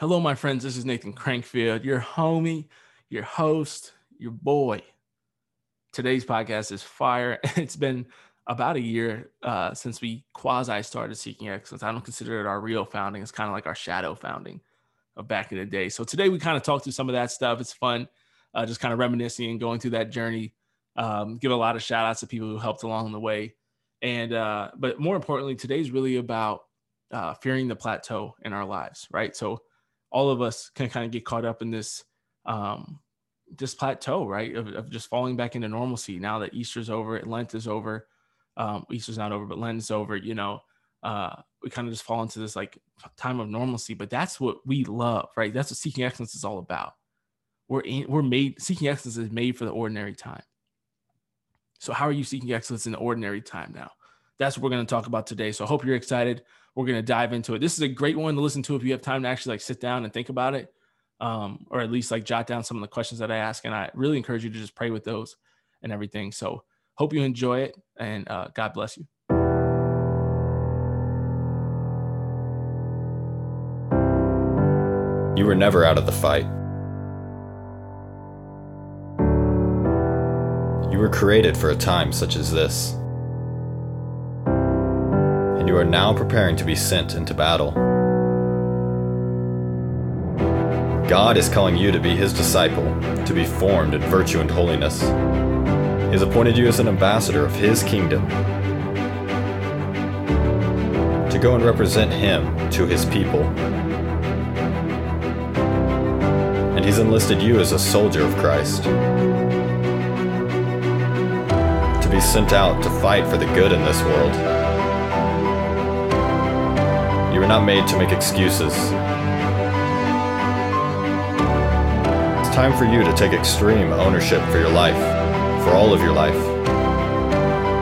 Hello, my friends. This is Nathan Crankfield, your homie, your host, your boy. Today's podcast is fire. It's been about a year uh, since we quasi started Seeking Excellence. I don't consider it our real founding. It's kind of like our shadow founding of back in the day. So today we kind of talk through some of that stuff. It's fun, uh, just kind of reminiscing and going through that journey. Um, give a lot of shout outs to people who helped along the way. And, uh, but more importantly, today's really about uh, fearing the plateau in our lives, right? So, all of us can kind of get caught up in this um, this plateau, right, of, of, just falling back into normalcy now that Easter's over, Lent is over. Um, Easter's not over, but Lent is over. You know, uh, we kind of just fall into this like time of normalcy. But that's what we love, right? That's what seeking excellence is all about. We're in, we're made seeking excellence is made for the ordinary time. So how are you seeking excellence in the ordinary time now? That's what we're going to talk about today. So I hope you're excited. We're going to dive into it. This is a great one to listen to if you have time to actually like sit down and think about it, um, or at least like jot down some of the questions that I ask. And I really encourage you to just pray with those and everything. So hope you enjoy it and uh, God bless you. You were never out of the fight. You were created for a time such as this and you are now preparing to be sent into battle. God is calling you to be His disciple, to be formed in virtue and holiness. He has appointed you as an ambassador of His kingdom, to go and represent Him to His people. And He's enlisted you as a soldier of Christ, to be sent out to fight for the good in this world. You were not made to make excuses. It's time for you to take extreme ownership for your life, for all of your life.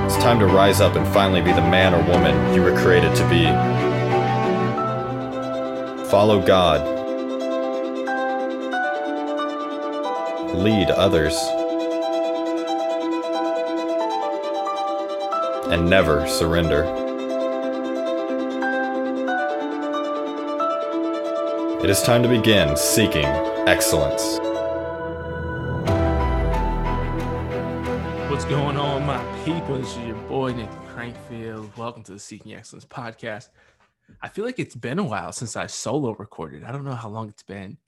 It's time to rise up and finally be the man or woman you were created to be. Follow God. Lead others. And never surrender. It is time to begin seeking excellence. What's going on, my people? This is your boy, Nick Crankfield. Welcome to the Seeking Excellence podcast. I feel like it's been a while since I solo recorded. I don't know how long it's been.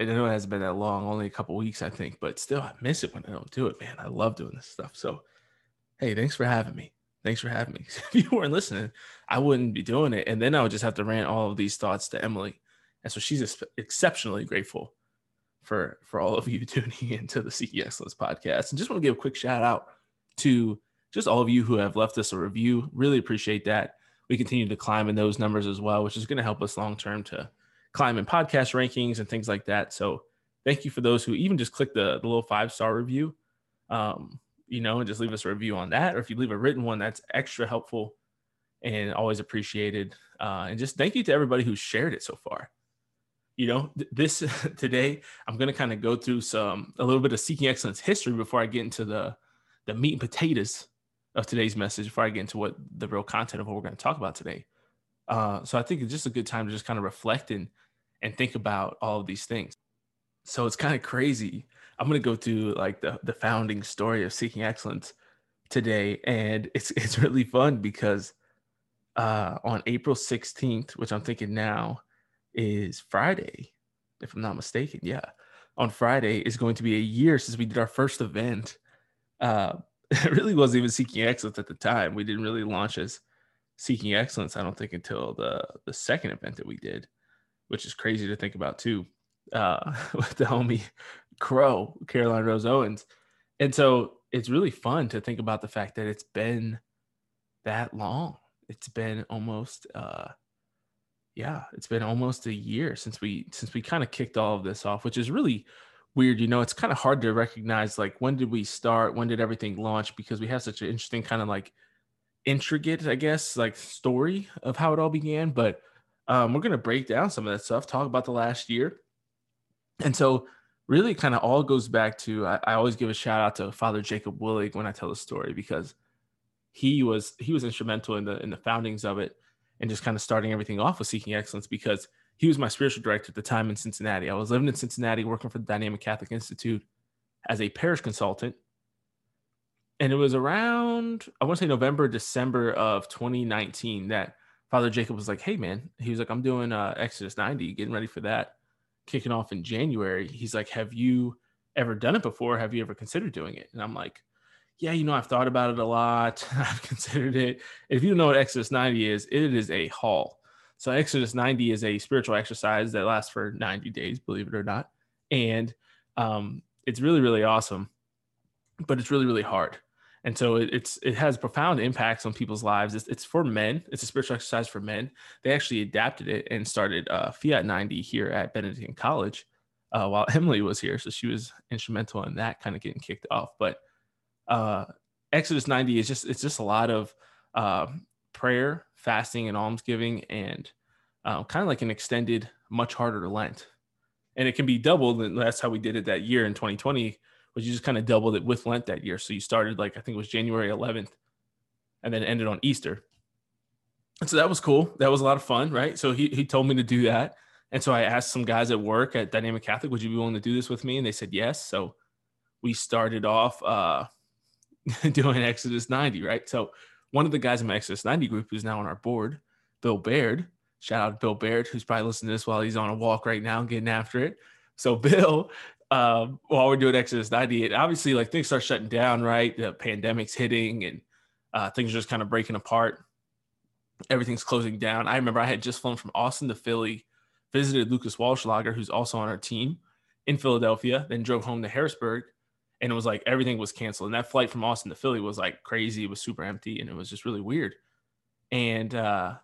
I know it hasn't been that long, only a couple weeks, I think, but still, I miss it when I don't do it, man. I love doing this stuff. So, hey, thanks for having me. Thanks for having me. if you weren't listening, I wouldn't be doing it. And then I would just have to rant all of these thoughts to Emily and so she's exceptionally grateful for for all of you tuning into the Excellence podcast. And just want to give a quick shout out to just all of you who have left us a review. Really appreciate that. We continue to climb in those numbers as well, which is going to help us long term to climb in podcast rankings and things like that. So thank you for those who even just click the, the little five star review, um, you know, and just leave us a review on that. Or if you leave a written one, that's extra helpful and always appreciated. Uh, and just thank you to everybody who shared it so far you know this today i'm going to kind of go through some a little bit of seeking excellence history before i get into the the meat and potatoes of today's message before i get into what the real content of what we're going to talk about today. Uh, so i think it's just a good time to just kind of reflect and and think about all of these things. So it's kind of crazy. I'm going to go through like the the founding story of seeking excellence today and it's it's really fun because uh on april 16th which i'm thinking now is Friday, if I'm not mistaken. Yeah. On Friday is going to be a year since we did our first event. Uh, it really wasn't even seeking excellence at the time. We didn't really launch as seeking excellence, I don't think, until the the second event that we did, which is crazy to think about too. Uh, with the homie Crow, Caroline Rose Owens. And so it's really fun to think about the fact that it's been that long. It's been almost uh yeah, it's been almost a year since we since we kind of kicked all of this off, which is really weird. You know, it's kind of hard to recognize like when did we start, when did everything launch, because we have such an interesting kind of like intricate, I guess, like story of how it all began. But um, we're gonna break down some of that stuff, talk about the last year, and so really kind of all goes back to I, I always give a shout out to Father Jacob Willig when I tell the story because he was he was instrumental in the in the foundings of it and just kind of starting everything off with seeking excellence because he was my spiritual director at the time in Cincinnati. I was living in Cincinnati working for the Dynamic Catholic Institute as a parish consultant. And it was around, I want to say November, December of 2019 that Father Jacob was like, Hey, man, he was like, I'm doing uh, Exodus 90, getting ready for that, kicking off in January. He's like, Have you ever done it before? Have you ever considered doing it? And I'm like, Yeah, you know, I've thought about it a lot. I've considered it. If you know what Exodus 90 is, it is a haul. So Exodus 90 is a spiritual exercise that lasts for 90 days, believe it or not. And um, it's really, really awesome, but it's really, really hard. And so it, it's it has profound impacts on people's lives. It's, it's, for men. It's a spiritual exercise for men. They actually adapted it and started uh, Fiat 90 here at Benedictine College uh, while Emily was here. So she was instrumental in that kind of getting kicked off. But uh, Exodus 90 is just it's just a lot of uh, prayer, fasting, and almsgiving, and uh, kind of like an extended, much harder Lent. And it can be doubled. And that's how we did it that year in 2020, was you just kind of doubled it with Lent that year. So you started like, I think it was January 11th and then ended on Easter. And so that was cool. That was a lot of fun, right? So he, he told me to do that. And so I asked some guys at work at Dynamic Catholic, would you be willing to do this with me? And they said yes. So we started off uh, doing Exodus 90, right? So one of the guys in my Exodus 90 group who's now on our board, Bill Baird, shout out to Bill Baird, who's probably listening to this while he's on a walk right now, getting after it. So Bill, um, while we're doing Exodus 90, it obviously like things start shutting down, right? The pandemic's hitting and uh, things are just kind of breaking apart. Everything's closing down. I remember I had just flown from Austin to Philly, visited Lucas Walschlager, who's also on our team in Philadelphia, then drove home to Harrisburg and it was like everything was canceled. And that flight from Austin to Philly was like crazy. It was super empty and it was just really weird. And uh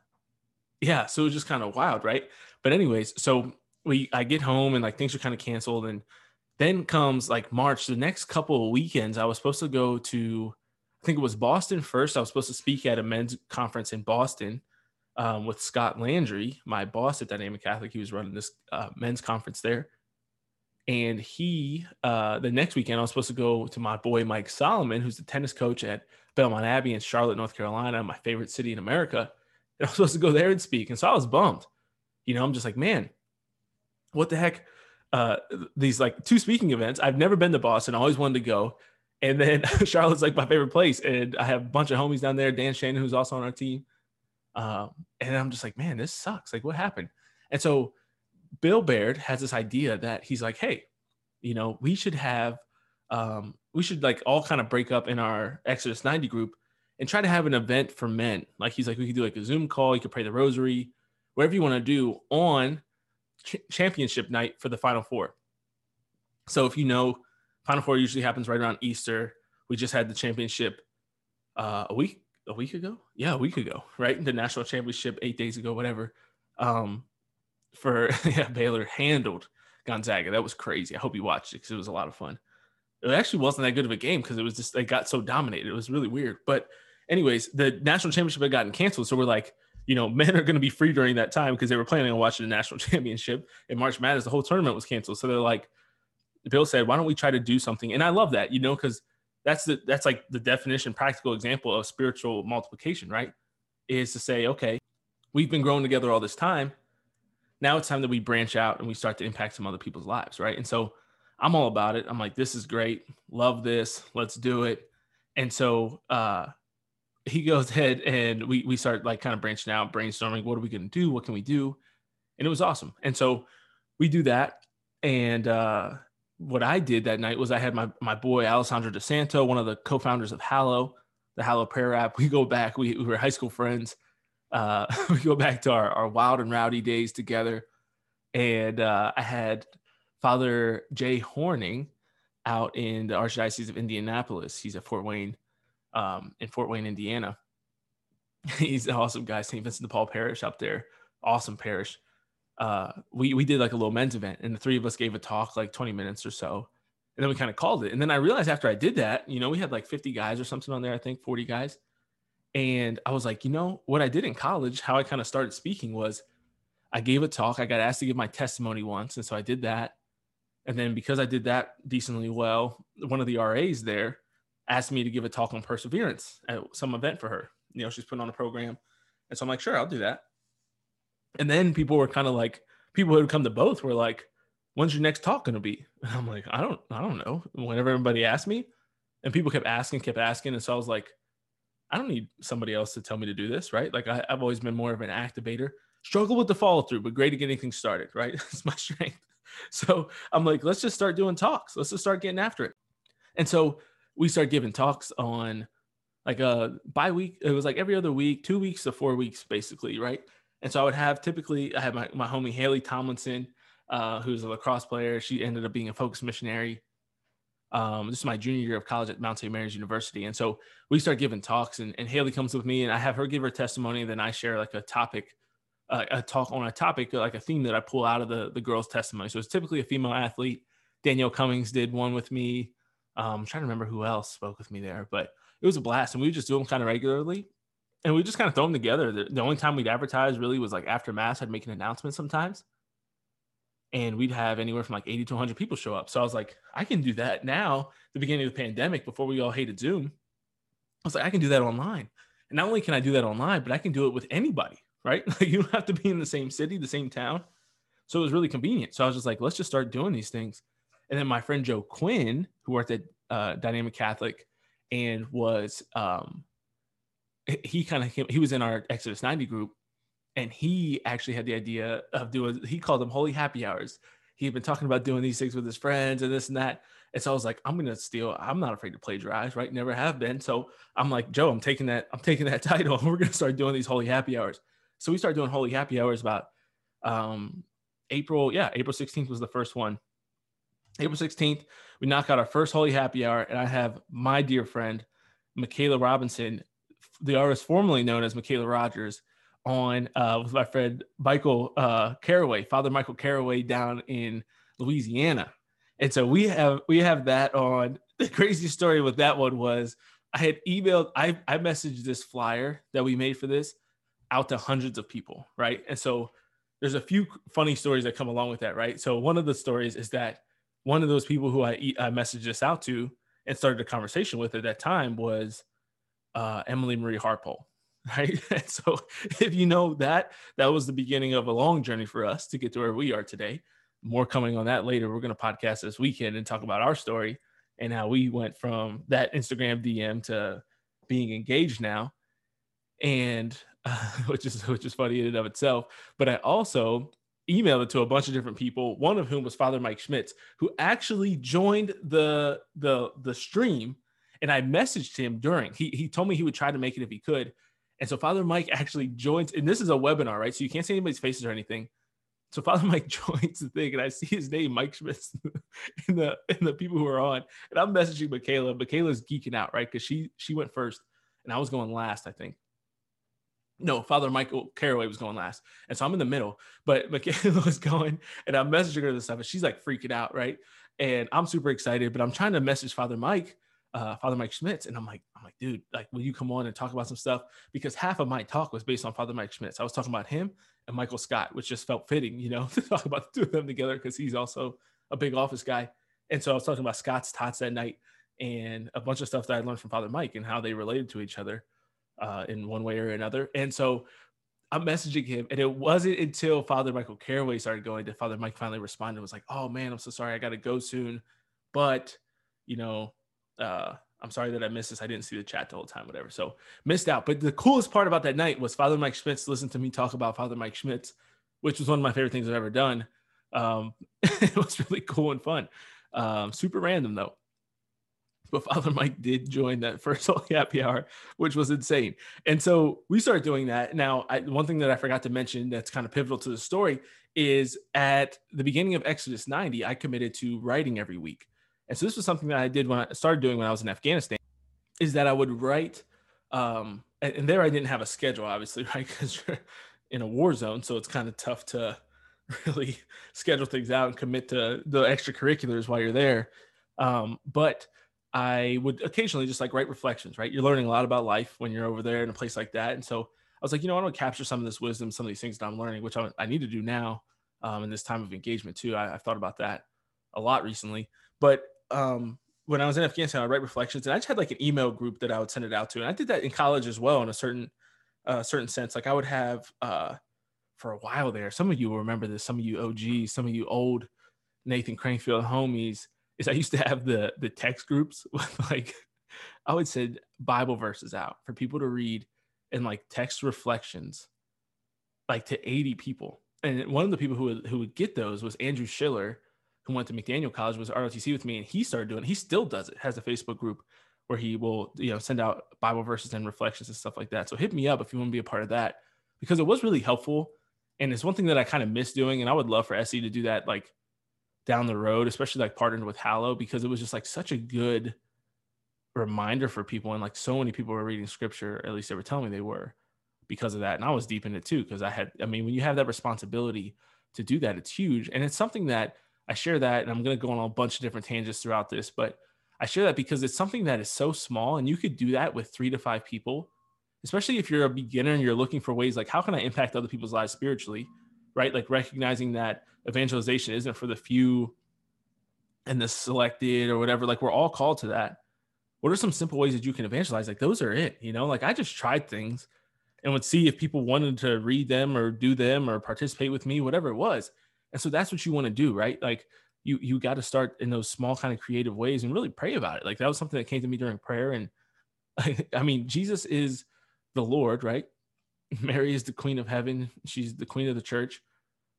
yeah, so it was just kind of wild, right? But anyways, so we I get home and like things are kind of canceled and then comes like March, the next couple of weekends, I was supposed to go to I think it was Boston first. I was supposed to speak at a men's conference in Boston um, with Scott Landry, my boss at Dynamic Catholic. He was running this uh, men's conference there. And he, uh, the next weekend, I was supposed to go to my boy Mike Solomon, who's the tennis coach at Belmont Abbey in Charlotte, North Carolina, my favorite city in America. And I was supposed to go there and speak. And so I was bummed. You know, I'm just like, man, what the heck? Uh, these like two speaking events. I've never been to Boston, I always wanted to go. And then Charlotte's like my favorite place. And I have a bunch of homies down there, Dan Shannon, who's also on our team. Um, and I'm just like, man, this sucks. Like, what happened? And so Bill Baird has this idea that he's like, hey, you know, we should have, um, we should like all kind of break up in our Exodus 90 group and try to have an event for men. Like he's like, we could do like a Zoom call, you could pray the rosary, whatever you want to do on ch- championship night for the Final Four. So if you know, Final Four usually happens right around Easter. We just had the championship uh, a week a week ago. Yeah, a week ago, right? The national championship eight days ago, whatever. Um, for yeah, Baylor handled Gonzaga. That was crazy. I hope you watched it because it was a lot of fun. It actually wasn't that good of a game because it was just they got so dominated. It was really weird. But anyways, the national championship had gotten canceled, so we're like, you know, men are going to be free during that time because they were planning on watching the national championship. In March Madness, the whole tournament was canceled. So they're like, Bill said, why don't we try to do something? And I love that, you know, because that's the that's like the definition, practical example of spiritual multiplication, right? Is to say, okay, we've been growing together all this time now it's time that we branch out and we start to impact some other people's lives, right? And so I'm all about it. I'm like, this is great. Love this. Let's do it. And so uh, he goes ahead and we we start like kind of branching out, brainstorming. What are we going to do? What can we do? And it was awesome. And so we do that. And uh, what I did that night was I had my my boy Alessandro DiSanto, one of the co-founders of Hallow, the Hallow prayer app. We go back. We, we were high school friends uh, we go back to our, our wild and rowdy days together. And uh, I had Father Jay Horning out in the Archdiocese of Indianapolis. He's at Fort Wayne, um, in Fort Wayne, Indiana. He's an awesome guy, St. Vincent de Paul Parish up there. Awesome parish. Uh, we, we did like a little men's event, and the three of us gave a talk, like 20 minutes or so. And then we kind of called it. And then I realized after I did that, you know, we had like 50 guys or something on there, I think 40 guys. And I was like, you know, what I did in college, how I kind of started speaking was I gave a talk. I got asked to give my testimony once. And so I did that. And then because I did that decently well, one of the RAs there asked me to give a talk on perseverance at some event for her. You know, she's putting on a program. And so I'm like, sure, I'll do that. And then people were kind of like, people who had come to both were like, "When's your next talk gonna be?" And I'm like, "I don't, I don't know." Whenever everybody asked me, and people kept asking, kept asking, and so I was like, "I don't need somebody else to tell me to do this, right?" Like I, I've always been more of an activator. Struggle with the follow through, but great at getting things started, right? It's my strength. So I'm like, let's just start doing talks. Let's just start getting after it. And so we started giving talks on like a uh, bi week. It was like every other week, two weeks to four weeks, basically, right? And so I would have typically, I had my, my homie Haley Tomlinson, uh, who's a lacrosse player. She ended up being a focus missionary. Um, this is my junior year of college at Mount St. Mary's University. And so we start giving talks, and, and Haley comes with me, and I have her give her testimony. And then I share like a topic, uh, a talk on a topic, like a theme that I pull out of the, the girl's testimony. So it's typically a female athlete. Danielle Cummings did one with me. Um, I'm trying to remember who else spoke with me there, but it was a blast. And we just do them kind of regularly and we just kind of throw them together. The, the, only time we'd advertise really was like after mass. I'd make an announcement sometimes, and we'd have anywhere from like 80 to 100 people show up. So I was like, I can do that now. The beginning of the pandemic, before we all hated Zoom, I was like, I can do that online. And not only can I do that online, but I can do it with anybody, right? Like you don't have to be in the same city, the same town. So it was really convenient. So I was just like, let's just start doing these things. And then my friend Joe Quinn, who worked at uh, Dynamic Catholic and was um, he kind of he was in our Exodus 90 group and he actually had the idea of doing he called them holy happy hours. He had been talking about doing these things with his friends and this and that. And so I was like, I'm gonna steal. I'm not afraid to plagiarize, right? Never have been. So I'm like, Joe, I'm taking that, I'm taking that title and we're gonna start doing these holy happy hours. So we started doing holy happy hours about um April, yeah, April 16th was the first one. April 16th, we knock out our first holy happy hour, and I have my dear friend, Michaela Robinson, the artist formerly known as Michaela Rogers, on uh, with my friend Michael uh, Caraway, Father Michael Caraway down in Louisiana. And so we have we have that on. The crazy story with that one was I had emailed, I, I messaged this flyer that we made for this out to hundreds of people, right? And so there's a few funny stories that come along with that, right? So one of the stories is that one of those people who I, I messaged this out to and started a conversation with at that time was uh, Emily Marie Harpole, right? And so if you know that, that was the beginning of a long journey for us to get to where we are today. More coming on that later. We're going to podcast this weekend and talk about our story and how we went from that Instagram DM to being engaged now, and uh, which is which is funny in and of itself. But I also emailed it to a bunch of different people. One of whom was Father Mike Schmitz, who actually joined the the the stream and I messaged him during. He he told me he would try to make it if he could. And so Father Mike actually joins, and this is a webinar, right? So you can't see anybody's faces or anything. So Father Mike joins the thing, and I see his name, Mike Schmitz, in the in the people who are on. And I'm messaging Michaela. Michaela's geeking out, right? Because she she went first, and I was going last, I think. No, Father Michael Caraway was going last. And so I'm in the middle, but Michaela was going and I'm messaging her this stuff. And she's like freaking out, right? And I'm super excited, but I'm trying to message Father Mike uh, Father Mike Schmitz, and I'm like, I'm like, dude, like, will you come on and talk about some stuff? Because half of my talk was based on Father Mike Schmitz. I was talking about him and Michael Scott, which just felt fitting, you know, to talk about the two of them together because he's also a big office guy. And so I was talking about Scott's tots that night and a bunch of stuff that I learned from Father Mike and how they related to each other uh, in one way or another. And so I'm messaging him, and it wasn't until Father Michael Caraway started going that Father Mike finally responded. Was like, "Oh man, I'm so sorry, I got to go soon, but you know, uh, I'm sorry that I missed this. I didn't see the chat the whole time, whatever. So missed out. But the coolest part about that night was Father Mike Schmitz listened to me talk about Father Mike Schmitz, which was one of my favorite things I've ever done. Um, it was really cool and fun. Um, super random though. But Father Mike did join that first happy hour, which was insane. And so we started doing that. Now, I, one thing that I forgot to mention that's kind of pivotal to the story is at the beginning of Exodus 90, I committed to writing every week. And so this was something that I did when I started doing when I was in Afghanistan, is that I would write, um, and, and there I didn't have a schedule, obviously, right? Because you're in a war zone, so it's kind of tough to really schedule things out and commit to the extracurriculars while you're there. Um, but I would occasionally just like write reflections, right? You're learning a lot about life when you're over there in a place like that. And so I was like, you know, I want to capture some of this wisdom, some of these things that I'm learning, which I, I need to do now um, in this time of engagement too. I, I've thought about that a lot recently. But um, when I was in Afghanistan, I write reflections, and I just had like an email group that I would send it out to, and I did that in college as well in a certain uh, certain sense. Like I would have uh, for a while there. Some of you will remember this. Some of you OGs, some of you old Nathan Crankfield homies. Is I used to have the the text groups with like I would send Bible verses out for people to read and like text reflections, like to 80 people. And one of the people who would, who would get those was Andrew Schiller, who went to McDaniel College, was ROTC with me, and he started doing. He still does it. Has a Facebook group where he will you know send out Bible verses and reflections and stuff like that. So hit me up if you want to be a part of that because it was really helpful. And it's one thing that I kind of miss doing, and I would love for SE to do that like down the road, especially like partnered with Hallow because it was just like such a good reminder for people. And like so many people were reading scripture, at least they were telling me they were because of that. And I was deep in it too, because I had, I mean, when you have that responsibility to do that, it's huge. And it's something that I share that, and I'm going to go on a bunch of different tangents throughout this, but I share that because it's something that is so small and you could do that with three to five people, especially if you're a beginner and you're looking for ways like, how can I impact other people's lives spiritually? Right. Like recognizing that evangelization isn't for the few and the selected or whatever. Like we're all called to that. What are some simple ways that you can evangelize? Like those are it, you know, like I just tried things and would see if people wanted to read them or do them or participate with me, whatever it was. And so that's what you want to do, right? Like you you got to start in those small kind of creative ways and really pray about it. Like that was something that came to me during prayer. And I mean, Jesus is the Lord, right? Mary is the queen of heaven. She's the queen of the church.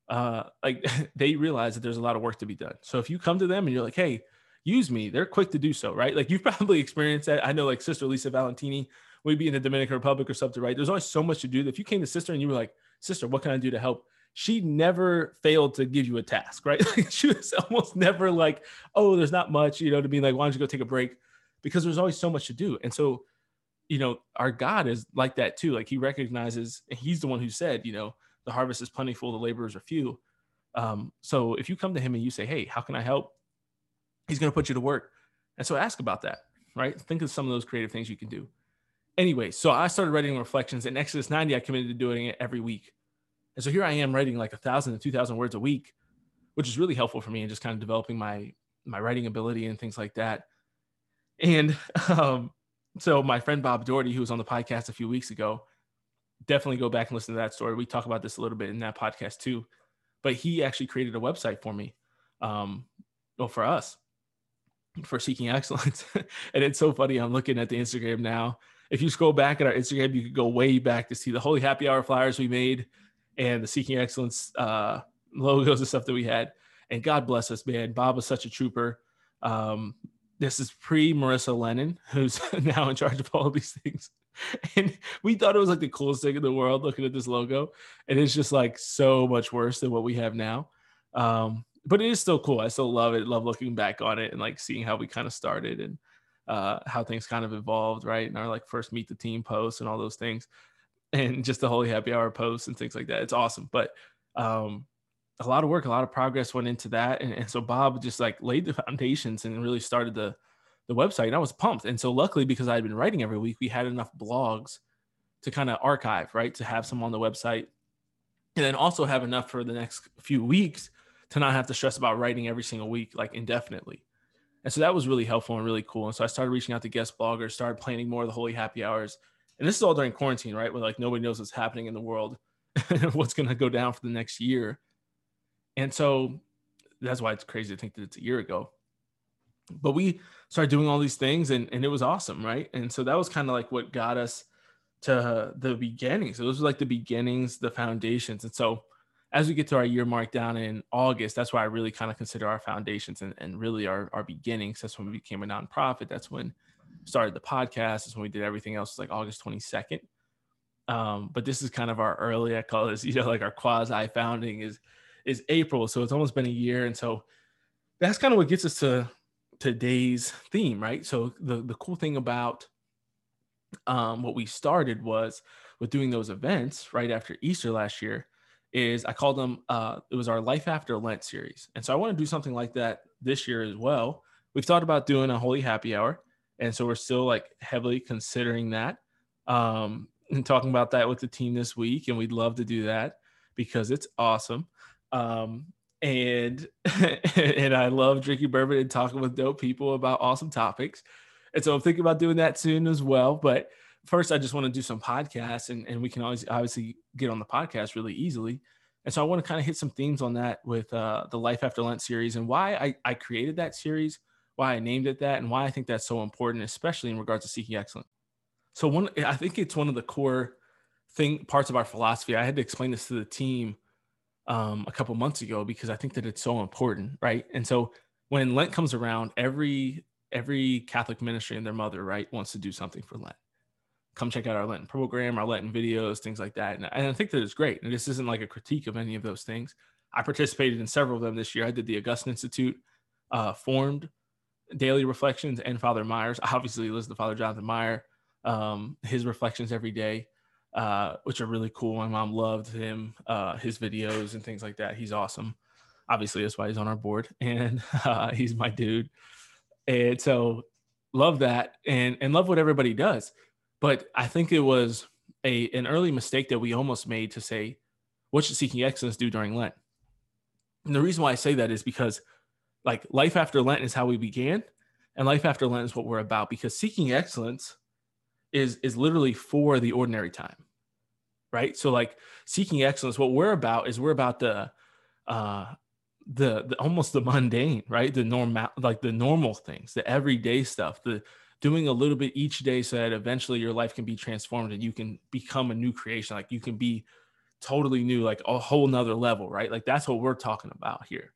Uh, like they realize that there's a lot of work to be done. So if you come to them and you're like, hey, use me, they're quick to do so, right? Like you've probably experienced that. I know like Sister Lisa Valentini, we'd be in the Dominican Republic or something, right? There's always so much to do. If you came to Sister and you were like, Sister, what can I do to help? She never failed to give you a task, right? she was almost never like, oh, there's not much, you know, to be like, why don't you go take a break? Because there's always so much to do. And so, you know, our God is like that too. Like he recognizes, and he's the one who said, you know, the harvest is plentiful, the laborers are few. Um, so if you come to him and you say, hey, how can I help? He's going to put you to work. And so ask about that, right? Think of some of those creative things you can do. Anyway, so I started writing reflections in Exodus 90. I committed to doing it every week. And so here I am writing like a thousand to two thousand words a week, which is really helpful for me and just kind of developing my my writing ability and things like that. And um, so my friend Bob Doherty, who was on the podcast a few weeks ago, definitely go back and listen to that story. We talk about this a little bit in that podcast too. But he actually created a website for me, um, well, for us, for seeking excellence. and it's so funny. I'm looking at the Instagram now. If you scroll back at our Instagram, you could go way back to see the Holy Happy Hour flyers we made and the Seeking Excellence uh, logos and stuff that we had. And God bless us, man. Bob was such a trooper. Um, this is pre Marissa Lennon, who's now in charge of all of these things. And we thought it was like the coolest thing in the world looking at this logo. And it's just like so much worse than what we have now. Um, but it is still cool. I still love it. Love looking back on it and like seeing how we kind of started and uh, how things kind of evolved, right? And our like first meet the team posts and all those things, and just the holy happy hour posts and things like that. It's awesome. But um, a lot of work, a lot of progress went into that. And, and so Bob just like laid the foundations and really started the the website. And I was pumped. And so luckily, because I had been writing every week, we had enough blogs to kind of archive, right? To have some on the website. And then also have enough for the next few weeks to not have to stress about writing every single week, like indefinitely. And so that was really helpful and really cool. And so I started reaching out to guest bloggers, started planning more of the holy happy hours. And this is all during quarantine, right? Where like nobody knows what's happening in the world, what's going to go down for the next year. And so that's why it's crazy to think that it's a year ago. But we started doing all these things and, and it was awesome, right? And so that was kind of like what got us to the beginnings. So those were like the beginnings, the foundations. And so as we get to our year mark down in August, that's why I really kind of consider our foundations and, and really our, our beginnings. That's when we became a nonprofit. That's when started the podcast. That's when we did everything else like August 22nd. Um, but this is kind of our early, I call this, you know, like our quasi founding is is April. So it's almost been a year. And so that's kind of what gets us to today's theme, right? So the, the cool thing about um, what we started was with doing those events right after Easter last year is I called them, uh, it was our Life After Lent series. And so I want to do something like that this year as well. We've thought about doing a Holy Happy Hour. And so we're still like heavily considering that um, and talking about that with the team this week. And we'd love to do that because it's awesome. Um, and and I love drinking bourbon and talking with dope people about awesome topics. And so I'm thinking about doing that soon as well. But first, I just want to do some podcasts, and, and we can always obviously get on the podcast really easily. And so I want to kind of hit some themes on that with uh, the Life After Lent series and why I, I created that series, why I named it that, and why I think that's so important, especially in regards to seeking excellence. So one, I think it's one of the core thing parts of our philosophy. I had to explain this to the team um, a couple months ago because I think that it's so important, right? And so when Lent comes around, every every Catholic ministry and their mother, right, wants to do something for Lent. Come check out our Lenten program, our Lenten videos, things like that. And, and I think that it's great. And this isn't like a critique of any of those things. I participated in several of them this year. I did the Augustine Institute uh, formed daily reflections and Father Myers. Obviously, listen to Father Jonathan Meyer, um, his reflections every day, uh, which are really cool. My mom loved him, uh, his videos and things like that. He's awesome. Obviously, that's why he's on our board, and uh, he's my dude. And so love that and and love what everybody does. But I think it was a an early mistake that we almost made to say, what should seeking excellence do during Lent? And the reason why I say that is because like life after Lent is how we began, and life after Lent is what we're about because seeking excellence is is literally for the ordinary time. Right. So like seeking excellence, what we're about is we're about the uh the, the almost the mundane, right? The normal, like the normal things, the everyday stuff, the doing a little bit each day so that eventually your life can be transformed and you can become a new creation. Like you can be totally new, like a whole nother level, right? Like that's what we're talking about here.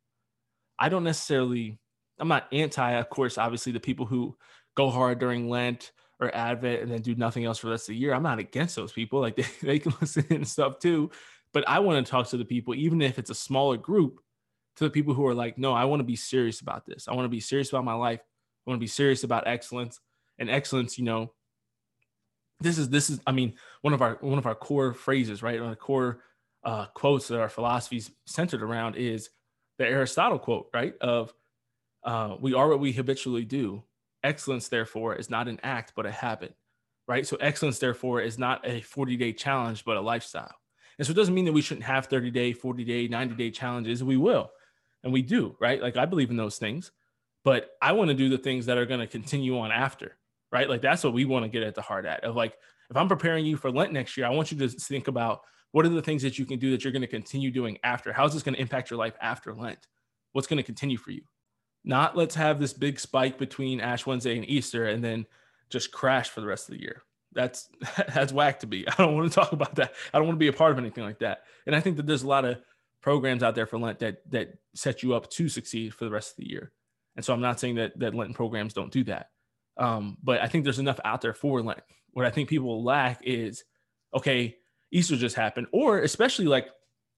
I don't necessarily, I'm not anti, of course, obviously the people who go hard during Lent or Advent and then do nothing else for the rest of the year. I'm not against those people. Like they, they can listen and stuff too. But I want to talk to the people, even if it's a smaller group, to the people who are like, no, I want to be serious about this. I want to be serious about my life. I want to be serious about excellence. And excellence, you know, this is this is, I mean, one of our one of our core phrases, right? One of the core uh, quotes that our philosophy is centered around is the Aristotle quote, right? Of uh, we are what we habitually do. Excellence, therefore, is not an act but a habit, right? So excellence, therefore, is not a 40 day challenge but a lifestyle. And so it doesn't mean that we shouldn't have 30 day, 40 day, 90 day challenges. We will and we do, right? Like I believe in those things, but I want to do the things that are going to continue on after, right? Like that's what we want to get at the heart at of like, if I'm preparing you for Lent next year, I want you to think about what are the things that you can do that you're going to continue doing after? How's this going to impact your life after Lent? What's going to continue for you? Not let's have this big spike between Ash Wednesday and Easter and then just crash for the rest of the year. That's that's whack to be. I don't want to talk about that. I don't want to be a part of anything like that. And I think that there's a lot of programs out there for Lent that that set you up to succeed for the rest of the year. And so I'm not saying that that Lenten programs don't do that. Um, but I think there's enough out there for Lent. What I think people lack is, okay, Easter just happened, or especially like,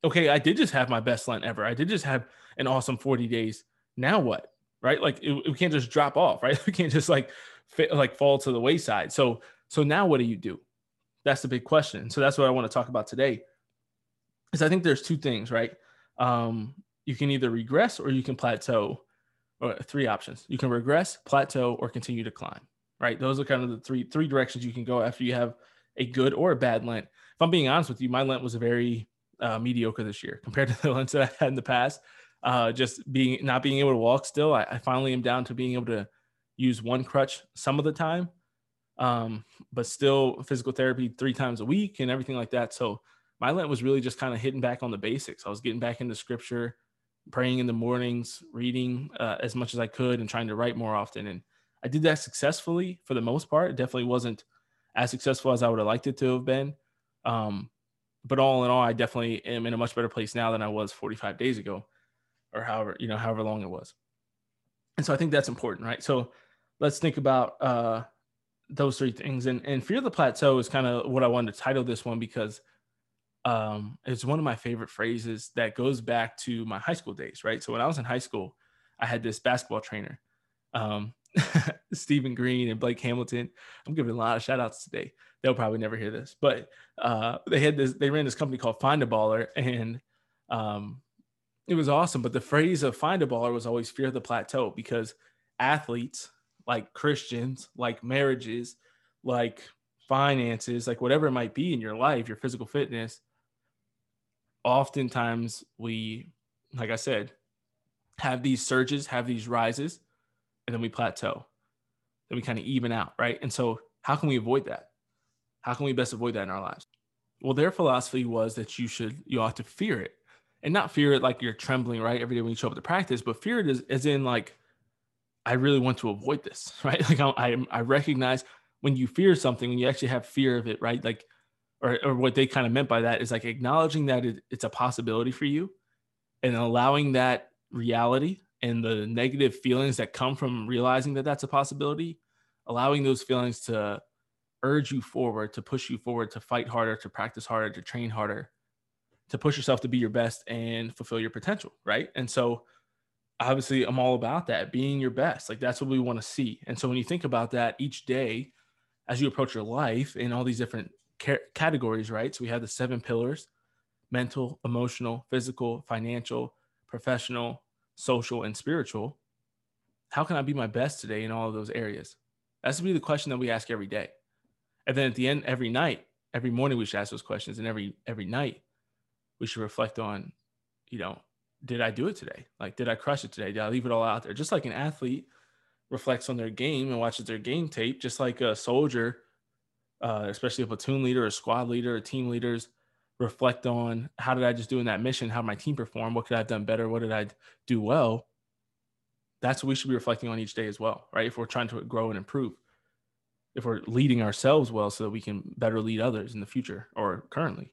okay, I did just have my best Lent ever. I did just have an awesome 40 days. Now what? Right? Like it, we can't just drop off, right? We can't just like fit, like fall to the wayside. So so now what do you do? That's the big question. So that's what I want to talk about today is I think there's two things, right? Um, you can either regress or you can plateau, or three options. You can regress, plateau, or continue to climb, right? Those are kind of the three three directions you can go after you have a good or a bad Lent. If I'm being honest with you, my Lent was very uh, mediocre this year compared to the Lents that I've had in the past. Uh, just being not being able to walk still, I, I, finally am down to being able to use one crutch some of the time, um, but still physical therapy three times a week and everything like that. So my Lent was really just kind of hitting back on the basics. I was getting back into scripture, praying in the mornings, reading uh, as much as I could, and trying to write more often. And I did that successfully for the most part. It definitely wasn't as successful as I would have liked it to have been. Um, but all in all, I definitely am in a much better place now than I was 45 days ago, or however you know however long it was. And so I think that's important, right? So let's think about uh, those three things. And and fear the plateau is kind of what I wanted to title this one because um, it's one of my favorite phrases that goes back to my high school days, right? So when I was in high school, I had this basketball trainer, um, Stephen Green and Blake Hamilton. I'm giving a lot of shout outs today. They'll probably never hear this, but uh, they had this, they ran this company called Find a Baller and um, it was awesome. But the phrase of Find a Baller was always fear the plateau because athletes, like Christians, like marriages, like finances, like whatever it might be in your life, your physical fitness, oftentimes we, like I said, have these surges, have these rises, and then we plateau. Then we kind of even out, right? And so, how can we avoid that? How can we best avoid that in our lives? Well, their philosophy was that you should, you ought to fear it and not fear it like you're trembling, right? Every day when you show up to practice, but fear it as, as in like, I really want to avoid this, right? Like I, I, I recognize when you fear something, when you actually have fear of it, right? Like, or, or what they kind of meant by that is like acknowledging that it, it's a possibility for you and allowing that reality and the negative feelings that come from realizing that that's a possibility, allowing those feelings to urge you forward, to push you forward, to fight harder, to practice harder, to train harder, to push yourself to be your best and fulfill your potential. Right. And so, obviously, I'm all about that being your best. Like, that's what we want to see. And so, when you think about that each day, as you approach your life in all these different ca- categories, right? So, we have the seven pillars mental, emotional, physical, financial, professional, social, and spiritual. How can I be my best today in all of those areas? That's to be the question that we ask every day. And then at the end, every night, every morning we should ask those questions. And every every night we should reflect on, you know, did I do it today? Like, did I crush it today? Did I leave it all out there? Just like an athlete reflects on their game and watches their game tape, just like a soldier, uh, especially a platoon leader, a squad leader, or team leaders reflect on how did I just do in that mission? How my team perform? What could I have done better? What did I do well? That's what we should be reflecting on each day as well, right? If we're trying to grow and improve, if we're leading ourselves well so that we can better lead others in the future or currently.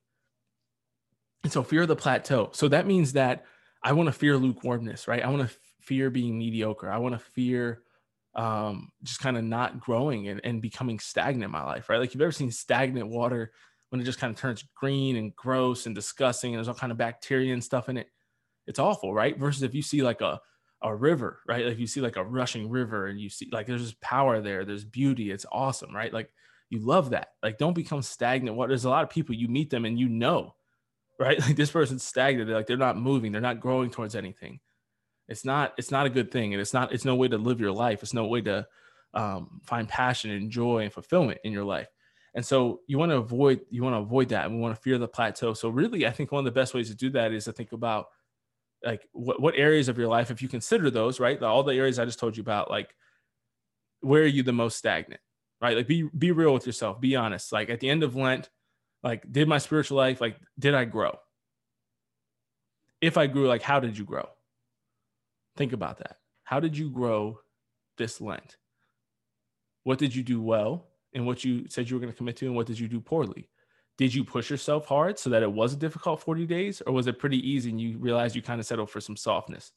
And so fear of the plateau. So that means that I want to fear lukewarmness, right? I want to fear being mediocre. I want to fear um, just kind of not growing and, and becoming stagnant in my life, right? Like you've ever seen stagnant water when it just kind of turns green and gross and disgusting and there's all kind of bacteria and stuff in it it's awful right versus if you see like a a river right? Like you see like a rushing river and you see like there's just power there there's beauty it's awesome right? Like you love that. Like don't become stagnant. What there's a lot of people you meet them and you know right? Like this person's stagnant they're like they're not moving they're not growing towards anything. It's not it's not a good thing and it's not it's no way to live your life it's no way to um, find passion and joy and fulfillment in your life. And so you want to avoid you want to avoid that and we want to fear the plateau. So really, I think one of the best ways to do that is to think about like what, what areas of your life, if you consider those, right? All the areas I just told you about, like where are you the most stagnant? Right? Like be be real with yourself, be honest. Like at the end of Lent, like did my spiritual life, like did I grow? If I grew, like how did you grow? Think about that. How did you grow this Lent? What did you do well? and what you said you were going to commit to and what did you do poorly did you push yourself hard so that it was a difficult 40 days or was it pretty easy and you realized you kind of settled for some softness?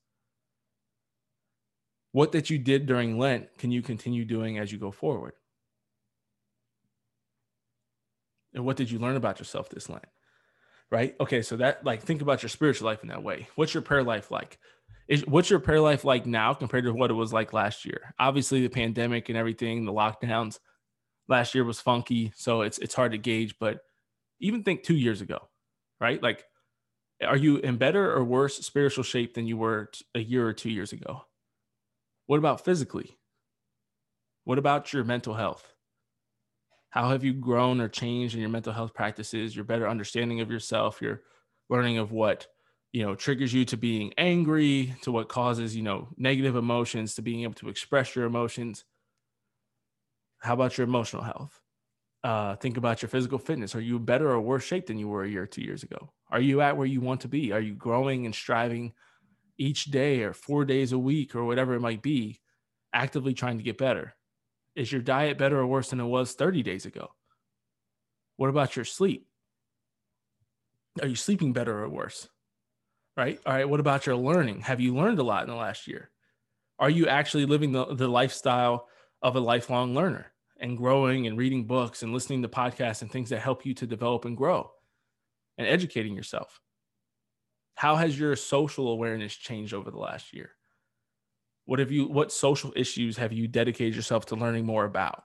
What that you did during lent can you continue doing as you go forward? And what did you learn about yourself this lent right? Okay so that like think about your spiritual life in that way. What's your prayer life like? Is, what's your prayer life like now compared to what it was like last year? Obviously the pandemic and everything the lockdowns last year was funky, so it's it's hard to gauge. But even think two years ago, right? Like, are you in better or worse spiritual shape than you were a year or two years ago? What about physically? What about your mental health? How have you grown or changed in your mental health practices, your better understanding of yourself, your learning of what you know triggers you to being angry, to what causes, you know, negative emotions, to being able to express your emotions? How about your emotional health? Uh, think about your physical fitness. Are you better or worse shape than you were a year or two years ago? Are you at where you want to be? Are you growing and striving each day or four days a week or whatever it might be, actively trying to get better? Is your diet better or worse than it was 30 days ago? What about your sleep? Are you sleeping better or worse? Right? All right. What about your learning? Have you learned a lot in the last year? Are you actually living the, the lifestyle of a lifelong learner? And growing and reading books and listening to podcasts and things that help you to develop and grow and educating yourself. How has your social awareness changed over the last year? What have you what social issues have you dedicated yourself to learning more about?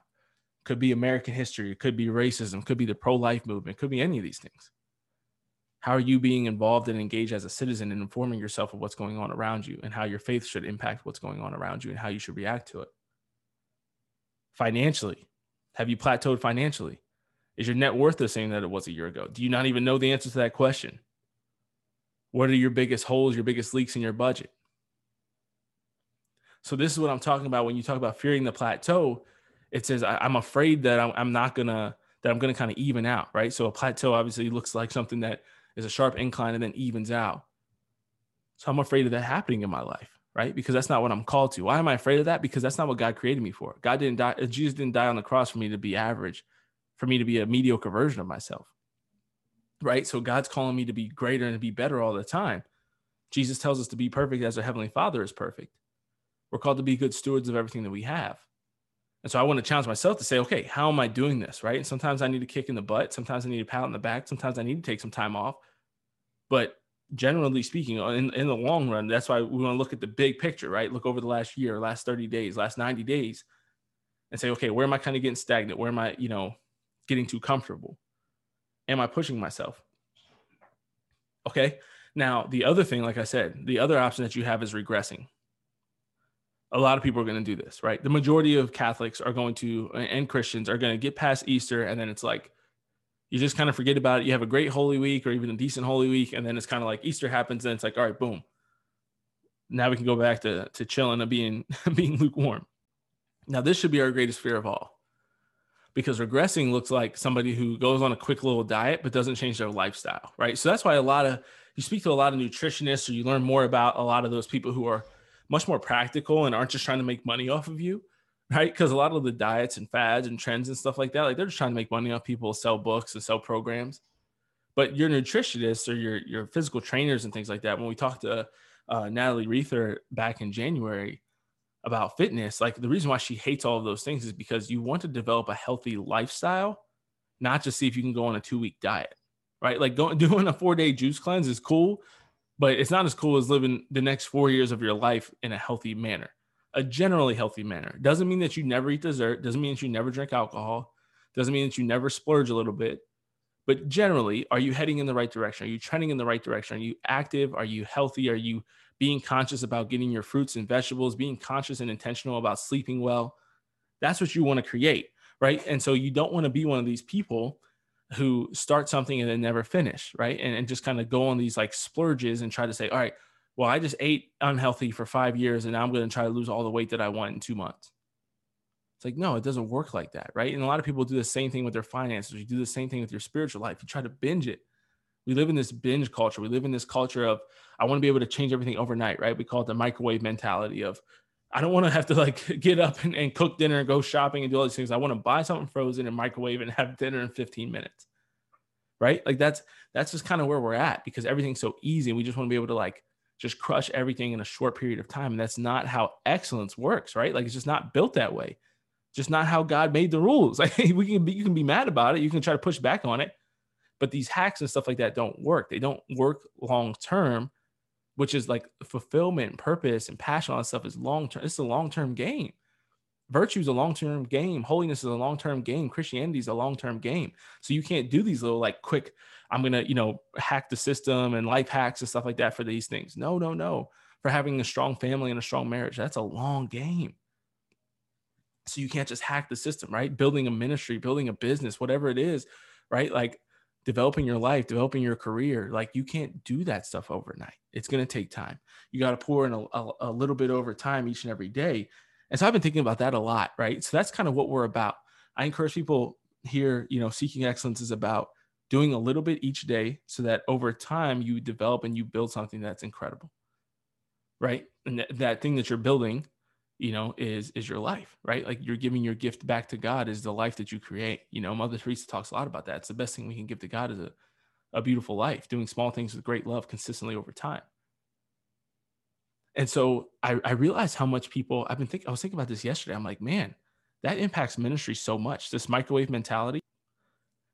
Could be American history, could be racism, could be the pro-life movement, could be any of these things. How are you being involved and engaged as a citizen and informing yourself of what's going on around you and how your faith should impact what's going on around you and how you should react to it? Financially, have you plateaued financially? Is your net worth the same that it was a year ago? Do you not even know the answer to that question? What are your biggest holes, your biggest leaks in your budget? So, this is what I'm talking about when you talk about fearing the plateau. It says, I'm afraid that I'm not going to that I'm going to kind of even out, right? So a plateau obviously looks like something that is a sharp incline and then evens out. So I'm afraid of that happening in my life, right? Because that's not what I'm called to. Why am I afraid of that? Because that's not what God created me for. God didn't die, Jesus didn't die on the cross for me to be average, for me to be a mediocre version of myself, right? So God's calling me to be greater and to be better all the time. Jesus tells us to be perfect as our Heavenly Father is perfect. We're called to be good stewards of everything that we have. And so I want to challenge myself to say, okay, how am I doing this? Right. And sometimes I need a kick in the butt. Sometimes I need a pat on the back. Sometimes I need to take some time off. But generally speaking, uh, in, in the long run, that's why we want to look at the big picture, right? Look over the last year, last 30 days, last 90 days, and say, okay, where am I kind of getting stagnant? Where am I, you know, getting too comfortable? Am I pushing myself? Okay. Now, the other thing, like I said, the other option that you have is regressing a lot of people are going to do this, right? The majority of Catholics are going to, and Christians are going to get past Easter, and then it's like you just kind of forget about it. You have a great Holy Week or even a decent Holy Week, and then it's kind of like Easter happens, and it's like, all right, boom. Now we can go back to to chilling and being being lukewarm. Now this should be our greatest fear of all, because regressing looks like somebody who goes on a quick little diet but doesn't change their lifestyle, right? So that's why a lot of you speak to a lot of nutritionists or you learn more about a lot of those people who are much more practical and aren't just trying to make money off of you right? Because a lot of the diets and fads and trends and stuff like that like they're just trying to make money off people sell books and sell programs. But your nutritionists or your your physical trainers and things like that when we talked to uh, natalie reether back in january about fitness like the reason why she hates all of those things is because you want to develop a healthy lifestyle not just see if you can go on a two week diet right? Like going doing a four day juice cleanse is cool but it's not as cool as living the next four years of your life in a healthy manner, a generally healthy manner. Doesn't mean that you never eat dessert, doesn't mean that you never drink alcohol, doesn't mean that you never splurge a little bit. But generally, are you heading in the right direction? Are you trending in the right direction? Are you active? Are you healthy? Are you being conscious about getting your fruits and vegetables, being conscious and intentional about sleeping well? That's what you want to create, right? And so you don't want to be one of these people who start something and then never finish, right? And, and just kind of go on these like splurges and try to say, all right, well, I just ate unhealthy for five years and now I'm going to try to lose all the weight that I want in two months. It's like, no, it doesn't work like that, right? And a lot of people do the same thing with their finances. You do the same thing with your spiritual life. You try to binge it. We live in this binge culture. We live in this culture of, I want to be able to change everything overnight, right? We call it the microwave mentality of, I don't want to have to like get up and, and cook dinner and go shopping and do all these things. I want to buy something frozen and microwave and have dinner in 15 minutes. Right. Like that's that's just kind of where we're at because everything's so easy. And we just want to be able to like just crush everything in a short period of time. And that's not how excellence works, right? Like it's just not built that way. Just not how God made the rules. Like we can be, you can be mad about it. You can try to push back on it. But these hacks and stuff like that don't work. They don't work long term which is like fulfillment, purpose, and passion, all that stuff is long term. It's a long term game. Virtue is a long term game. Holiness is a long term game. Christianity is a long term game. So you can't do these little like quick, I'm to, you know, hack the system and life hacks and stuff like that for these things. No, no, no. For having a strong family and a strong marriage, that's a long game. So you can't just hack the system, right? Building a ministry, building a business, whatever it is, right? Like developing your life, developing your career. Like you can't do that stuff overnight. It's going to take time. You got to pour in a, a, a, little bit over time each and every day. And so I've been thinking about that a lot, right? So that's kind of what we're about. I encourage people here, you know, seeking excellence is about doing a little bit each day so that over time you develop and you build something that's incredible. Right. And th- that thing that you're building you know is is your life right? Like you're giving your gift back to god is the life that you create. You know mother teresa talks a lot about that. It's the best thing we can give to god is a, a beautiful life doing small things with great love consistently over time. And so I, I realized how much people i've been thinking i was thinking about this yesterday. I'm like man that impacts ministry so much. This microwave mentality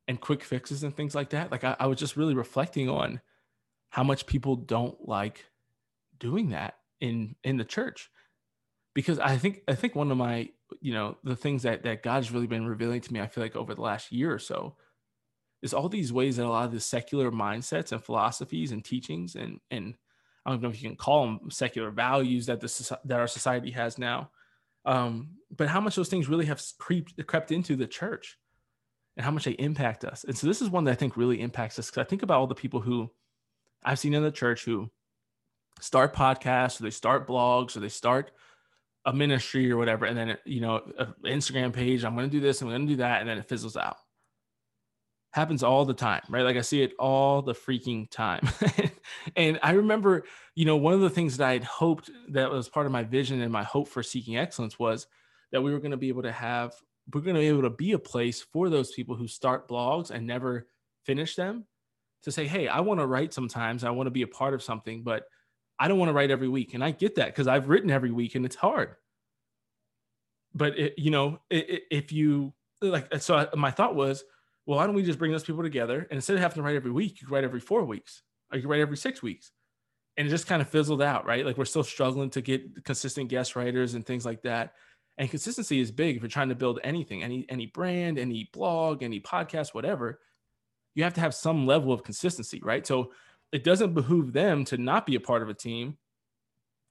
and quick fixes and things like that like I, I was just really reflecting on how much people don't like doing that in in the church. Because I think I think one of my you know the things that that God's really been revealing to me I feel like over the last year or so is all these ways that a lot of the secular mindsets and philosophies and teachings and and I don't know if you can call them secular values that the that our society has now, um, but how much those things really have creeped crept into the church, and how much they impact us. And so this is one that I think really impacts us because I think about all the people who I've seen in the church who start podcasts or they start blogs or they start a ministry or whatever, and then you know, Instagram page. I'm going to do this. I'm going to do that, and then it fizzles out. happens all the time, right? Like I see it all the freaking time. and I remember, you know, one of the things that I had hoped that was part of my vision and my hope for seeking excellence was that we were going to be able to have, we're going to be able to be a place for those people who start blogs and never finish them to say, hey, I want to write sometimes, I want to be a part of something, but I don't want to write every week. And I get that because I've written every week and it's hard. But, it, you know, it, if you like, so I, my thought was, well, why don't we just bring those people together and instead of having to write every week, you write every four weeks or you write every six weeks. And it just kind of fizzled out, right? Like we're still struggling to get consistent guest writers and things like that. And consistency is big if you're trying to build anything, any any brand, any blog, any podcast, whatever. You have to have some level of consistency, right? So it doesn't behoove them to not be a part of a team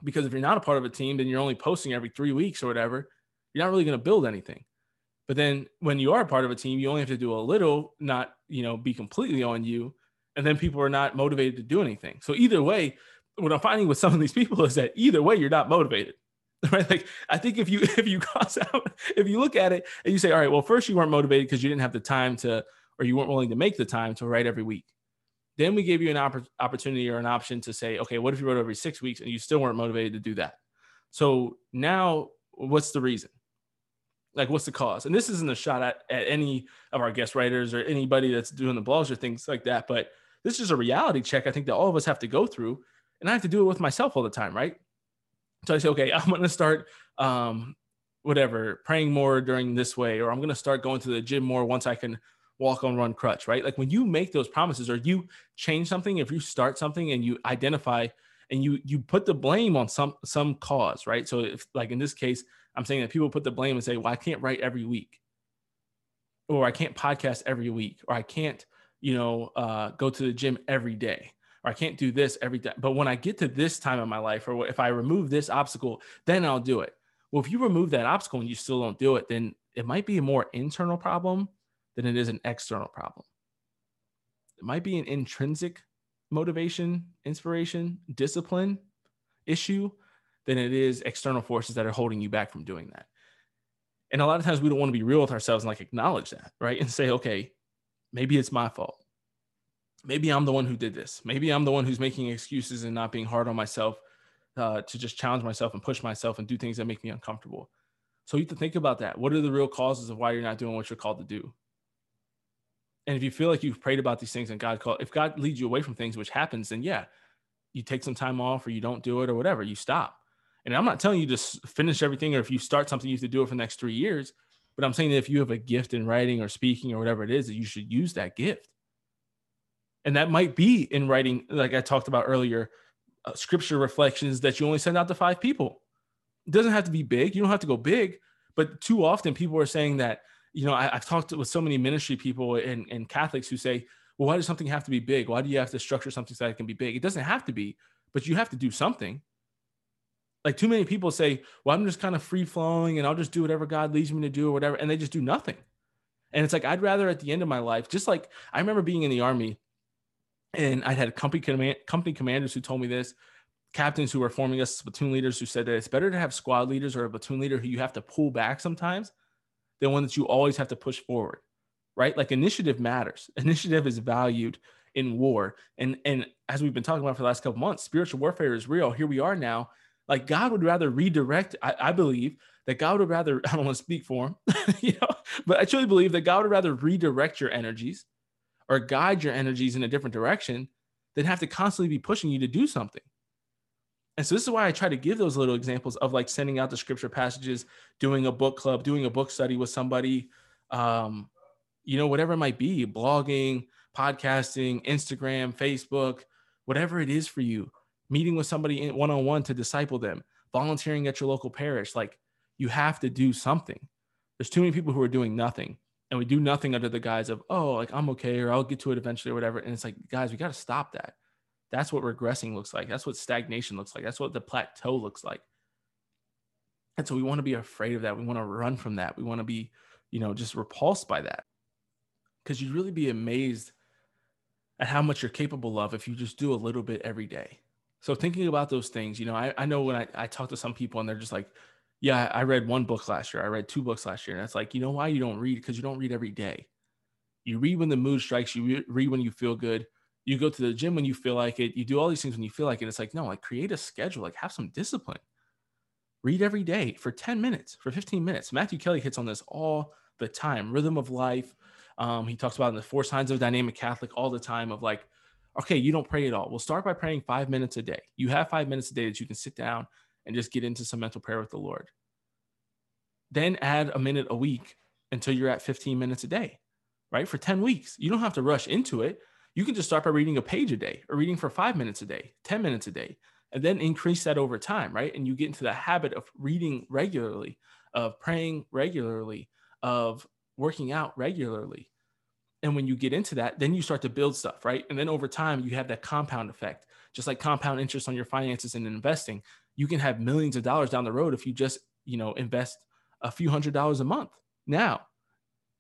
because if you're not a part of a team, then you're only posting every three weeks or whatever. You're not really going to build anything. But then when you are a part of a team, you only have to do a little, not, you know, be completely on you. And then people are not motivated to do anything. So either way, what I'm finding with some of these people is that either way, you're not motivated. Right. Like I think if you if you cross out, if you look at it and you say, all right, well, first you weren't motivated because you didn't have the time to, or you weren't willing to make the time to write every week. Then we gave you an opp- opportunity or an option to say, okay, what if you wrote every six weeks and you still weren't motivated to do that? So now what's the reason? Like, what's the cause? And this isn't a shot at, at any of our guest writers or anybody that's doing the blogs or things like that. But this is a reality check I think that all of us have to go through. And I have to do it with myself all the time, right? So I say, okay, I'm going to start, um, whatever, praying more during this way, or I'm going to start going to the gym more once I can walk on run crutch, right? Like when you make those promises or you change something, if you start something and you identify and you you put the blame on some some cause, right? So if like in this case, I'm saying that people put the blame and say, well, I can't write every week, or I can't podcast every week, or I can't, you know, uh, go to the gym every day, or I can't do this every day. But when I get to this time of my life, or if I remove this obstacle, then I'll do it. Well, if you remove that obstacle and you still don't do it, then it might be a more internal problem than it is an external problem. It might be an intrinsic motivation, inspiration, discipline issue than it is external forces that are holding you back from doing that. And a lot of times we don't want to be real with ourselves and like acknowledge that, right? And say, okay, maybe it's my fault. Maybe I'm the one who did this. Maybe I'm the one who's making excuses and not being hard on myself uh, to just challenge myself and push myself and do things that make me uncomfortable. So you have to think about that. What are the real causes of why you're not doing what you're called to do? And if you feel like you've prayed about these things and God called, if God leads you away from things, which happens, then yeah, you take some time off or you don't do it or whatever, you stop. And I'm not telling you to finish everything or if you start something, you have to do it for the next three years. But I'm saying that if you have a gift in writing or speaking or whatever it is, that you should use that gift. And that might be in writing, like I talked about earlier, uh, scripture reflections that you only send out to five people. It doesn't have to be big. You don't have to go big. But too often people are saying that you know, I, have talked with so many ministry people and, and Catholics who say, well, why does something have to be big? Why do you have to structure something so that it can be big? It doesn't have to be, but you have to do something. Like too many people say, well, I'm just kind of free flowing and I'll just do whatever God leads me to do or whatever. And they just do nothing. And it's like, I'd rather at the end of my life, just like I remember being in the army and I had company command, company commanders who told me this, captains who were forming us, platoon leaders who said that it's better to have squad leaders or a platoon leader who you have to pull back sometimes than one that you always have to push forward, right? Like initiative matters. Initiative is valued in war. And and as we've been talking about for the last couple months, spiritual warfare is real. Here we are now. Like God would rather redirect. I, I believe that God would rather. I don't want to speak for him, you know, but I truly believe that God would rather redirect your energies or guide your energies in a different direction than have to constantly be pushing you to do something. And so this is why I try to give those little examples of like sending out the scripture passages, doing a book club, doing a book study with somebody, um, you know, whatever it might be, blogging, podcasting, Instagram, Facebook, whatever it is for you, meeting with somebody one on one to disciple them, volunteering at your local parish. Like you have to do something. There's too many people who are doing nothing. And we do nothing under the guise of, oh, like I'm okay, or I'll get to it eventually, or whatever. And it's like, guys, we got to stop that that's what regressing looks like. That's what stagnation looks like. That's what the plateau looks like. And so we want to be afraid of that. We want to run from that. We want to be, you know, just repulsed by that. Because you'd really be amazed at how much you're capable of if you just do a little bit every day. So thinking about those things, you know, I, I know when I, I talk to some people and they're just like, yeah, I read one book last year. I read two books last year. And it's like, you know why you don't read? Because you don't read every day. You read when the mood strikes. You re- read when you feel good. You go to the gym when you feel like it. You do all these things when you feel like it. It's like no, like create a schedule. Like have some discipline. Read every day for 10 minutes, for 15 minutes. Matthew Kelly hits on this all the time. Rhythm of life. Um, he talks about in the four signs of dynamic Catholic all the time of like, okay, you don't pray at all. We'll start by praying five minutes a day. You have five minutes a day that you can sit down and just get into some mental prayer with the Lord. Then add a minute a week until you're at 15 minutes a day, right? For 10 weeks. You don't have to rush into it. You can just start by reading a page a day or reading for five minutes a day, 10 minutes a day, and then increase that over time, right? And you get into the habit of reading regularly, of praying regularly, of working out regularly. And when you get into that, then you start to build stuff, right? And then over time, you have that compound effect, just like compound interest on your finances and investing. You can have millions of dollars down the road if you just, you know, invest a few hundred dollars a month now.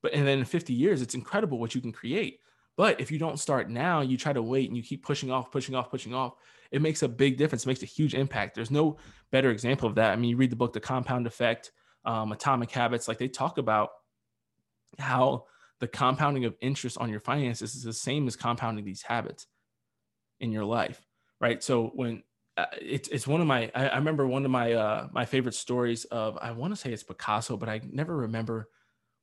But and then in 50 years, it's incredible what you can create. But if you don't start now, you try to wait and you keep pushing off, pushing off, pushing off, it makes a big difference. It makes a huge impact. There's no better example of that. I mean, you read the book, The Compound Effect, um, Atomic Habits, like they talk about how the compounding of interest on your finances is the same as compounding these habits in your life, right? So when uh, it's it's one of my I, I, remember one of my uh my favorite stories of I want to say it's Picasso, but I never remember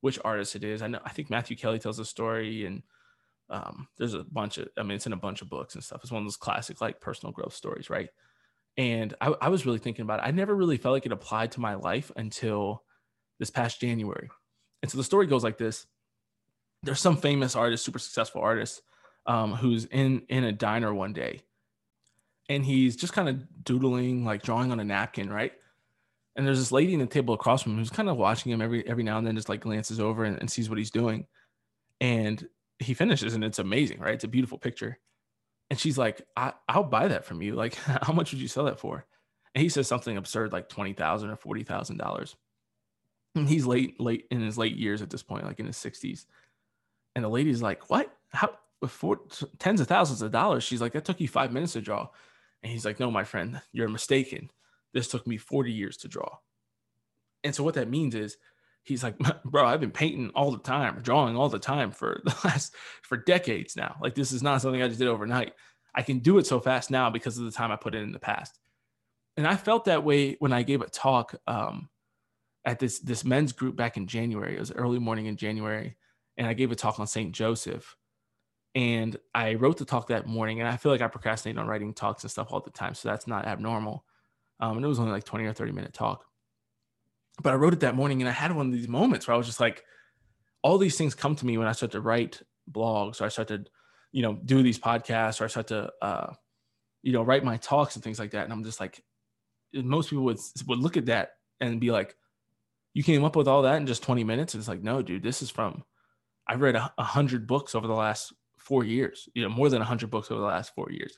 which artist it is. I know I think Matthew Kelly tells a story and um, there's a bunch of I mean it's in a bunch of books and stuff. It's one of those classic like personal growth stories, right? And I, I was really thinking about it. I never really felt like it applied to my life until this past January. And so the story goes like this: There's some famous artist, super successful artist, um, who's in in a diner one day, and he's just kind of doodling, like drawing on a napkin, right? And there's this lady in the table across from him who's kind of watching him every every now and then, just like glances over and, and sees what he's doing, and he finishes, and it's amazing, right? It's a beautiful picture. And she's like, I, will buy that from you. Like, how much would you sell that for? And he says something absurd, like twenty thousand or forty thousand dollars. He's late, late in his late years at this point, like in his 60s. And the lady's like, What? How tens of thousands of dollars? She's like, That took you five minutes to draw. And he's like, No, my friend, you're mistaken. This took me 40 years to draw. And so what that means is he's like, bro, I've been painting all the time, drawing all the time for the last for decades now. Like this is not something I just did overnight. I can do it so fast now because of the time I put in in the past. And I felt that way when I gave a talk um, at this this men's group back in January. It was early morning in January, and I gave a talk on Saint Joseph. And I wrote the talk that morning, and I feel like I procrastinate on writing talks and stuff all the time, so that's not abnormal. Um, and it was only like twenty or thirty minute talk, but I wrote it that morning, and I had one of these moments where I was just like, all these things come to me when I start to write blogs, or I start to, you know, do these podcasts, or I start to, uh, you know, write my talks and things like that. And I'm just like, most people would would look at that and be like, you came up with all that in just 20 minutes. And it's like, no, dude, this is from, I've read a, a hundred books over the last four years, you know, more than a hundred books over the last four years.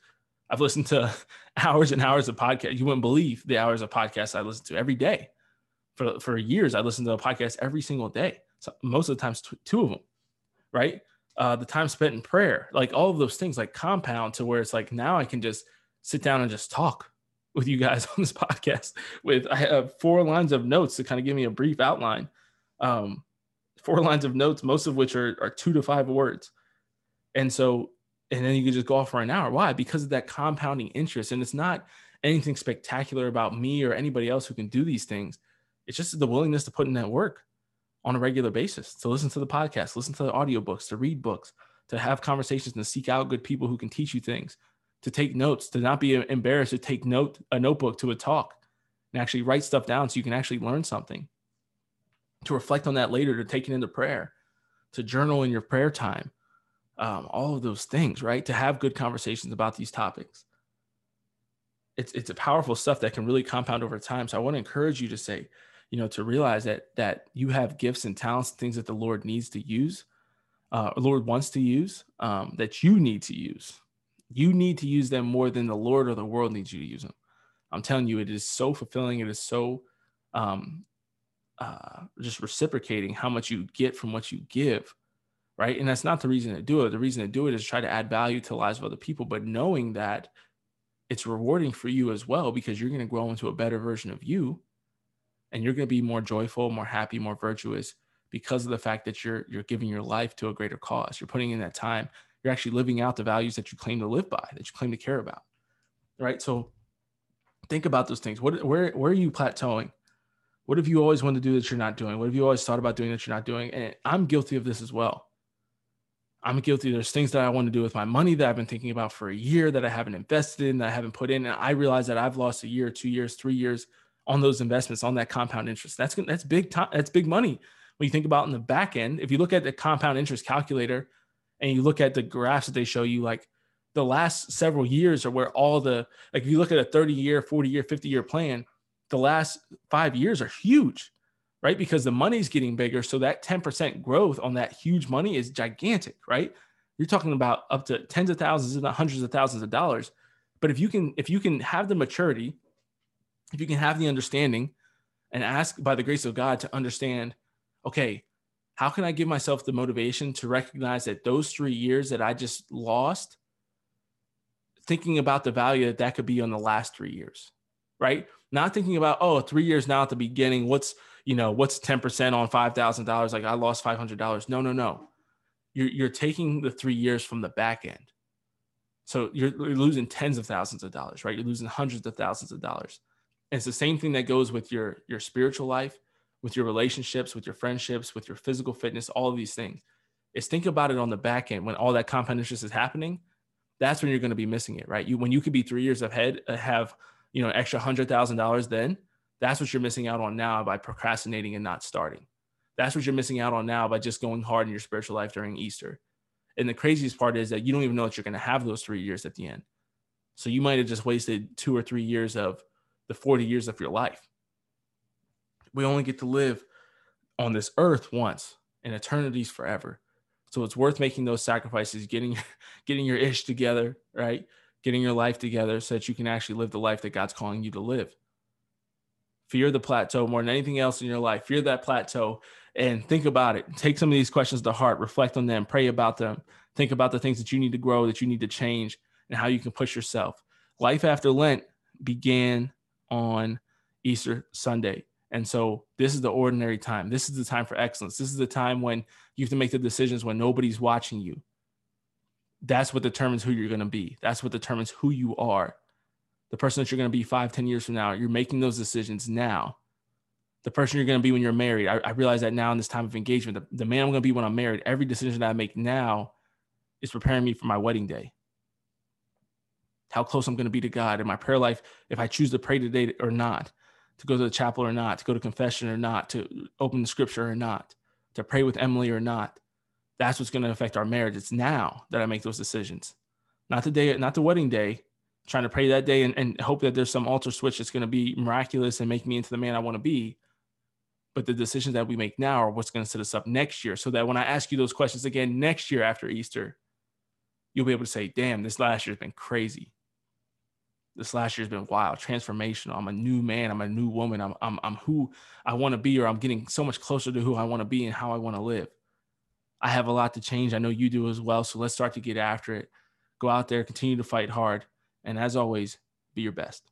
I've listened to hours and hours of podcasts. You wouldn't believe the hours of podcasts I listen to every day. For, for years, I listened to a podcast every single day. So most of the times, t- two of them, right? Uh, the time spent in prayer, like all of those things, like compound to where it's like now I can just sit down and just talk with you guys on this podcast with I have four lines of notes to kind of give me a brief outline. Um, four lines of notes, most of which are, are two to five words. And so, and then you can just go off for an hour. Why? Because of that compounding interest. And it's not anything spectacular about me or anybody else who can do these things. It's just the willingness to put in that work on a regular basis, to listen to the podcast, listen to the audiobooks, to read books, to have conversations and to seek out good people who can teach you things, to take notes, to not be embarrassed to take note a notebook to a talk and actually write stuff down so you can actually learn something. To reflect on that later, to take it into prayer, to journal in your prayer time, um, all of those things, right? To have good conversations about these topics. It's it's a powerful stuff that can really compound over time. So I want to encourage you to say, you know, to realize that that you have gifts and talents, things that the Lord needs to use, uh, Lord wants to use, um, that you need to use you need to use them more than the Lord or the world needs you to use them. I'm telling you, it is so fulfilling. It is so um, uh, just reciprocating how much you get from what you give, right? And that's not the reason to do it. The reason to do it is try to add value to the lives of other people, but knowing that it's rewarding for you as well because you're going to grow into a better version of you and you're going to be more joyful, more happy, more virtuous because of the fact that you're you're giving your life to a greater cause. You're putting in that time. You're actually living out the values that you claim to live by, that you claim to care about. Right? So think about those things. What where where are you plateauing? What have you always wanted to do that you're not doing? What have you always thought about doing that you're not doing? And I'm guilty of this as well. I'm guilty. There's things that I want to do with my money that I've been thinking about for a year that I haven't invested in, that I haven't put in. And I realize that I've lost a year, two years, three years on those investments, on that compound interest. That's that's big time. That's big money. When you think about in the back end, if you look at the compound interest calculator and you look at the graphs that they show you, like the last several years are where all the like if you look at a 30 year, 40 year, 50 year plan, the last five years are huge, right? Because the money's getting bigger. So that 10% growth on that huge money is gigantic, right? You're talking about up to tens of thousands, and hundreds of thousands of dollars. But if you can, if you can have the maturity, if you can have the understanding and ask by the grace of God to understand, okay, how can I give myself the motivation to recognize that those three years that I just lost, thinking about the value that that could be on the last three years, right? Not thinking about, oh, three years now at the beginning, what's, you know, what's 10% on $5,000? Like I lost $500. No, no, no. You're, you're taking the three years from the back end. So you're, you're losing tens of thousands of dollars, right? You're losing hundreds of thousands of dollars. And it's the same thing that goes with your, your spiritual life, with your relationships, with your friendships, with your physical fitness, all of these things. Is think about it on the back end when all that compound interest is happening. That's when you're going to be missing it, right? You when you could be three years ahead, uh, have you know, extra hundred thousand dollars, then that's what you're missing out on now by procrastinating and not starting. That's what you're missing out on now by just going hard in your spiritual life during Easter. And the craziest part is that you don't even know that you're going to have those three years at the end. So you might have just wasted two or three years of the 40 years of your life. We only get to live on this earth once, and eternity's forever. So it's worth making those sacrifices, getting getting your ish together, right? getting your life together so that you can actually live the life that God's calling you to live. Fear the plateau more than anything else in your life. Fear that plateau and think about it. Take some of these questions to heart, reflect on them, pray about them, think about the things that you need to grow, that you need to change, and how you can push yourself. Life after Lent began on Easter Sunday. And so this is the ordinary time. This is the time for excellence. This is the time when you have to make the decisions when nobody's watching you that's what determines who you're going to be. That's what determines who you are. The person that you're going to be five, ten years from now, you're making those decisions now. The person you're going to be when you're married, I, I realize that now in this time of engagement, the, the man I'm going to be when I'm married, every decision that I make now is preparing me for my wedding day. How close I'm going to be to God in my prayer life, if I choose to pray today or not, to go to the chapel or not, to go to confession or not, to open the scripture or not, to pray with Emily or not that's what's going to affect our marriage. It's now that I make those decisions, not the day, not the wedding day, trying to pray that day and, and hope that there's some altar switch that's going to be miraculous and make me into the man I want to be. But the decisions that we make now are what's going to set us up next year so that when I ask you those questions again next year after Easter, you'll be able to say, damn, this last year's been crazy. This last year's been wild, transformational. I'm a new man. I'm a new woman. I'm, I'm, I'm who I want to be, or I'm getting so much closer to who I want to be and how I want to live. I have a lot to change. I know you do as well. So let's start to get after it. Go out there, continue to fight hard. And as always, be your best.